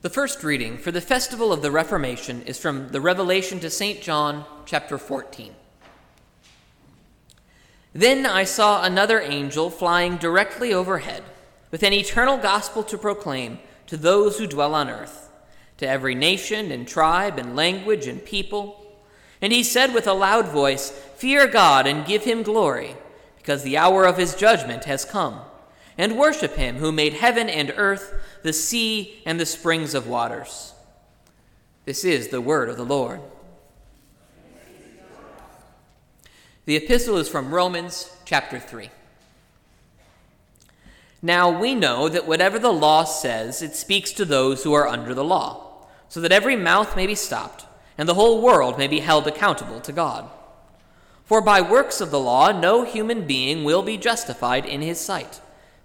The first reading for the festival of the Reformation is from the Revelation to St. John, chapter 14. Then I saw another angel flying directly overhead, with an eternal gospel to proclaim to those who dwell on earth, to every nation and tribe and language and people. And he said with a loud voice, Fear God and give him glory, because the hour of his judgment has come, and worship him who made heaven and earth the sea, and the springs of waters. This is the word of the Lord. The epistle is from Romans chapter 3. Now we know that whatever the law says, it speaks to those who are under the law, so that every mouth may be stopped, and the whole world may be held accountable to God. For by works of the law, no human being will be justified in his sight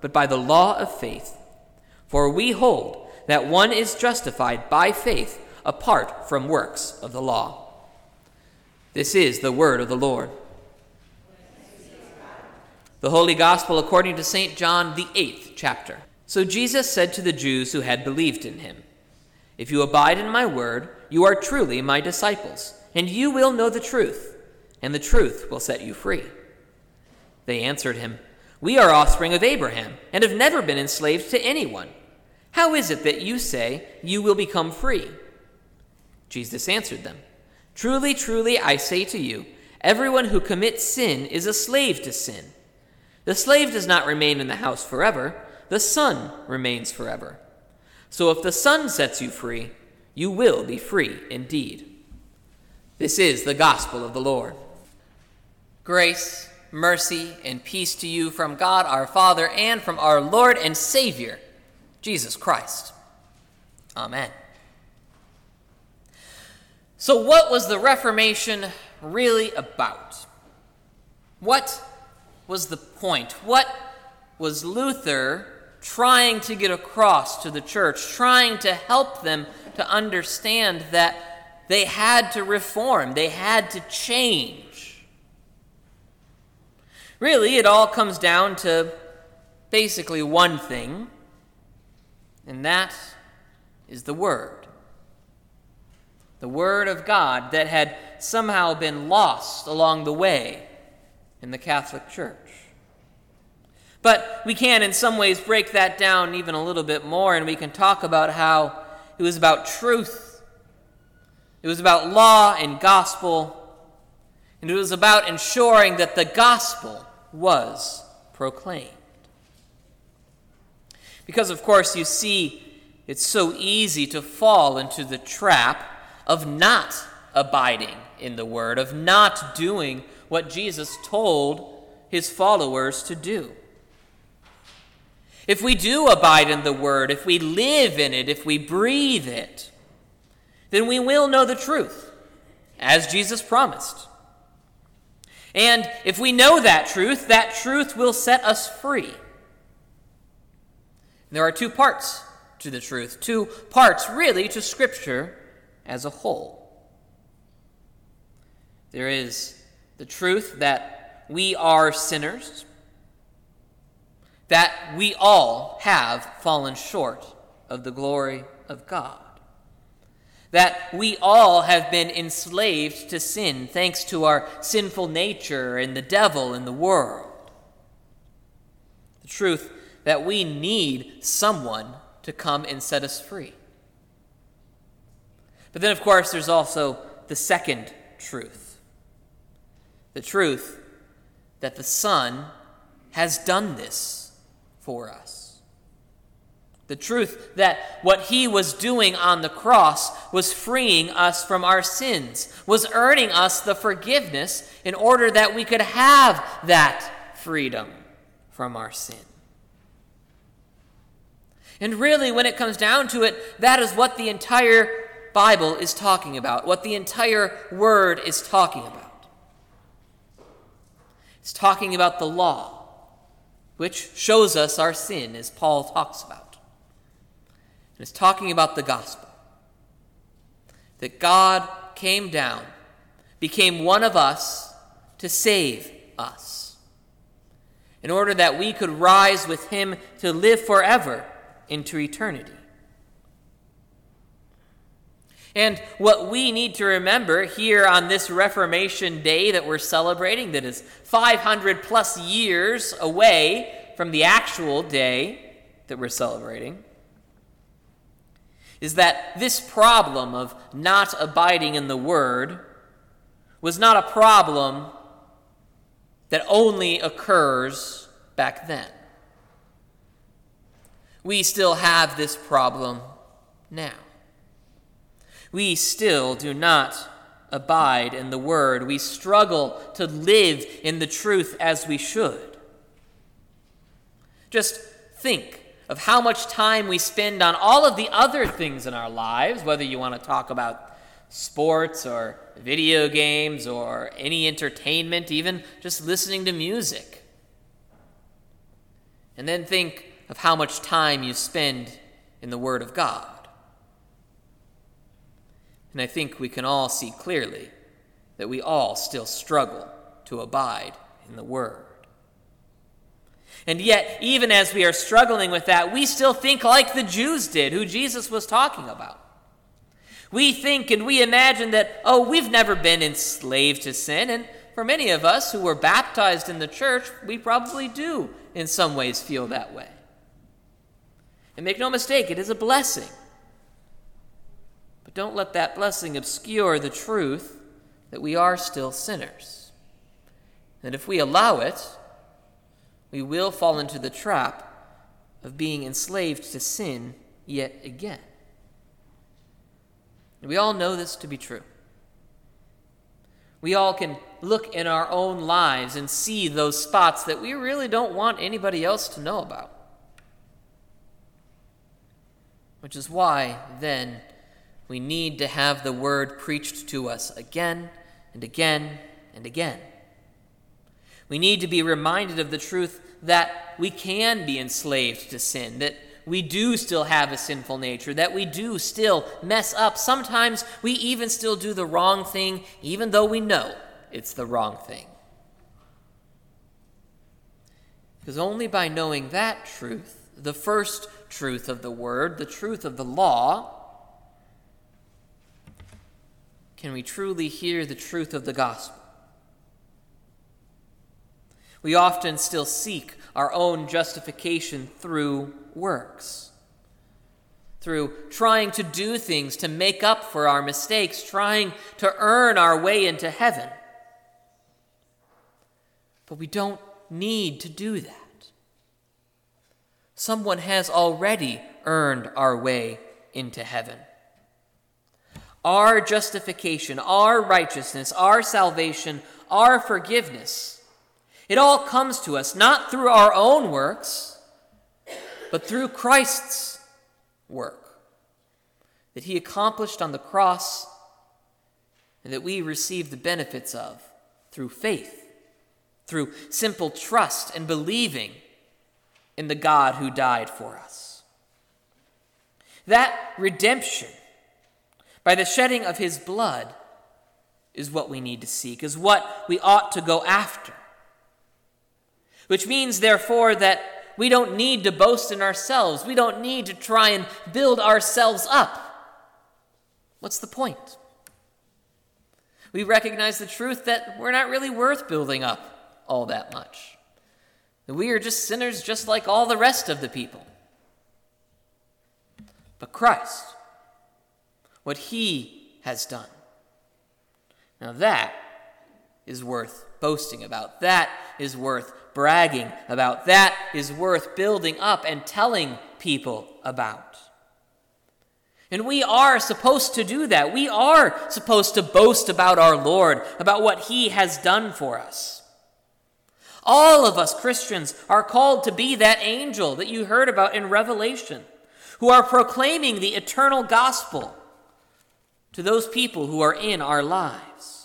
but by the law of faith. For we hold that one is justified by faith apart from works of the law. This is the word of the Lord. The Holy Gospel according to St. John, the eighth chapter. So Jesus said to the Jews who had believed in him, If you abide in my word, you are truly my disciples, and you will know the truth, and the truth will set you free. They answered him, we are offspring of Abraham and have never been enslaved to anyone. How is it that you say you will become free? Jesus answered them Truly, truly, I say to you, everyone who commits sin is a slave to sin. The slave does not remain in the house forever, the son remains forever. So if the son sets you free, you will be free indeed. This is the gospel of the Lord. Grace mercy, and peace to you from God our Father and from our Lord and Savior, Jesus Christ. Amen. So, what was the Reformation really about? What was the point? What was Luther trying to get across to the church, trying to help them to understand that they had to reform, they had to change? Really, it all comes down to basically one thing, and that is the Word. The Word of God that had somehow been lost along the way in the Catholic Church. But we can, in some ways, break that down even a little bit more, and we can talk about how it was about truth, it was about law and gospel, and it was about ensuring that the gospel was proclaimed. Because, of course, you see, it's so easy to fall into the trap of not abiding in the Word, of not doing what Jesus told his followers to do. If we do abide in the Word, if we live in it, if we breathe it, then we will know the truth, as Jesus promised. And if we know that truth, that truth will set us free. There are two parts to the truth, two parts really to Scripture as a whole. There is the truth that we are sinners, that we all have fallen short of the glory of God that we all have been enslaved to sin thanks to our sinful nature and the devil and the world. The truth that we need someone to come and set us free. But then, of course, there's also the second truth the truth that the Son has done this for us. The truth that what he was doing on the cross was freeing us from our sins, was earning us the forgiveness in order that we could have that freedom from our sin. And really, when it comes down to it, that is what the entire Bible is talking about, what the entire Word is talking about. It's talking about the law, which shows us our sin, as Paul talks about. And it's talking about the gospel that God came down, became one of us to save us, in order that we could rise with Him to live forever into eternity. And what we need to remember here on this Reformation Day that we're celebrating, that is 500 plus years away from the actual day that we're celebrating, is that this problem of not abiding in the Word was not a problem that only occurs back then. We still have this problem now. We still do not abide in the Word. We struggle to live in the truth as we should. Just think of how much time we spend on all of the other things in our lives, whether you want to talk about sports or video games or any entertainment, even just listening to music. And then think of how much time you spend in the Word of God. And I think we can all see clearly that we all still struggle to abide in the Word. And yet, even as we are struggling with that, we still think like the Jews did, who Jesus was talking about. We think and we imagine that, oh, we've never been enslaved to sin. And for many of us who were baptized in the church, we probably do in some ways feel that way. And make no mistake, it is a blessing. But don't let that blessing obscure the truth that we are still sinners. And if we allow it, we will fall into the trap of being enslaved to sin yet again. We all know this to be true. We all can look in our own lives and see those spots that we really don't want anybody else to know about. Which is why, then, we need to have the word preached to us again and again and again. We need to be reminded of the truth that we can be enslaved to sin, that we do still have a sinful nature, that we do still mess up. Sometimes we even still do the wrong thing, even though we know it's the wrong thing. Because only by knowing that truth, the first truth of the Word, the truth of the law, can we truly hear the truth of the gospel. We often still seek our own justification through works, through trying to do things to make up for our mistakes, trying to earn our way into heaven. But we don't need to do that. Someone has already earned our way into heaven. Our justification, our righteousness, our salvation, our forgiveness, it all comes to us not through our own works, but through Christ's work that he accomplished on the cross and that we receive the benefits of through faith, through simple trust and believing in the God who died for us. That redemption by the shedding of his blood is what we need to seek, is what we ought to go after. Which means, therefore, that we don't need to boast in ourselves. We don't need to try and build ourselves up. What's the point? We recognize the truth that we're not really worth building up all that much. That we are just sinners just like all the rest of the people. But Christ, what he has done, Now that is worth boasting about. That is worth bragging about. That is worth building up and telling people about. And we are supposed to do that. We are supposed to boast about our Lord, about what He has done for us. All of us Christians are called to be that angel that you heard about in Revelation, who are proclaiming the eternal gospel to those people who are in our lives.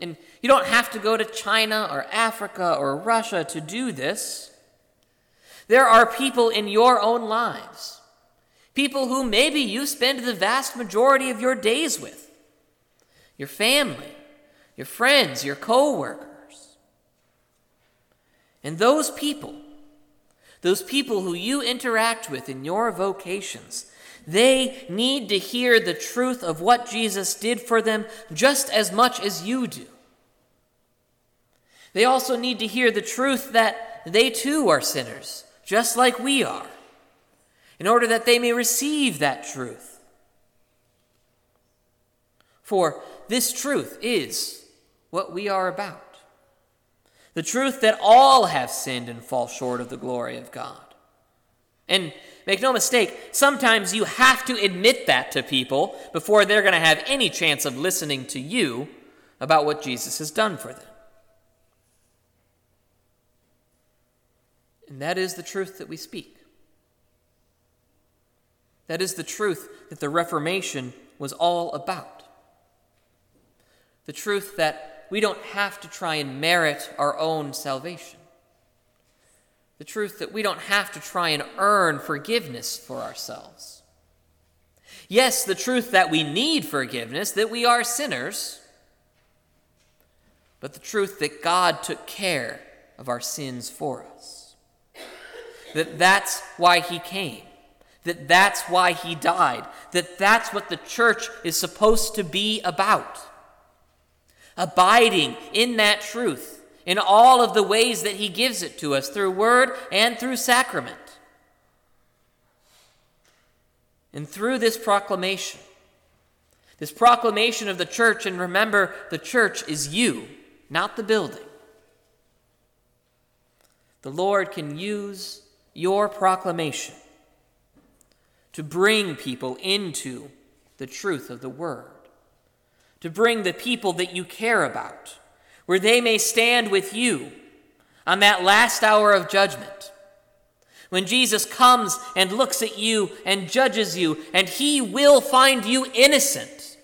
And you don't have to go to China or Africa or Russia to do this. There are people in your own lives, people who maybe you spend the vast majority of your days with your family, your friends, your co workers. And those people, those people who you interact with in your vocations, they need to hear the truth of what Jesus did for them just as much as you do. They also need to hear the truth that they too are sinners, just like we are, in order that they may receive that truth. For this truth is what we are about the truth that all have sinned and fall short of the glory of God. And make no mistake, sometimes you have to admit that to people before they're going to have any chance of listening to you about what Jesus has done for them. And that is the truth that we speak. That is the truth that the Reformation was all about. The truth that we don't have to try and merit our own salvation the truth that we don't have to try and earn forgiveness for ourselves. Yes, the truth that we need forgiveness, that we are sinners, but the truth that God took care of our sins for us. That that's why he came. That that's why he died. That that's what the church is supposed to be about. Abiding in that truth in all of the ways that He gives it to us through word and through sacrament. And through this proclamation, this proclamation of the church, and remember, the church is you, not the building. The Lord can use your proclamation to bring people into the truth of the word, to bring the people that you care about where they may stand with you on that last hour of judgment. When Jesus comes and looks at you and judges you, and he will find you innocent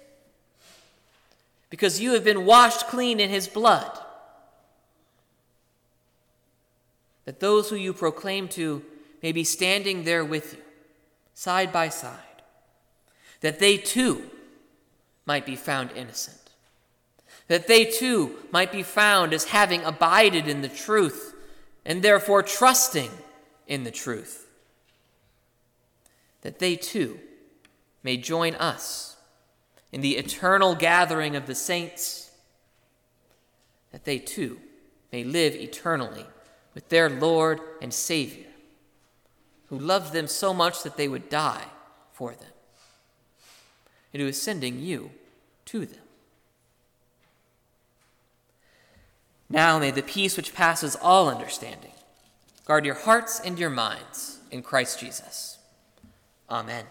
because you have been washed clean in his blood. That those who you proclaim to may be standing there with you, side by side, that they too might be found innocent that they too might be found as having abided in the truth and therefore trusting in the truth. That they too may join us in the eternal gathering of the saints, that they too may live eternally with their Lord and Savior, who loved them so much that they would die for them, and who is sending you to them. Now may the peace which passes all understanding guard your hearts and your minds in Christ Jesus. Amen.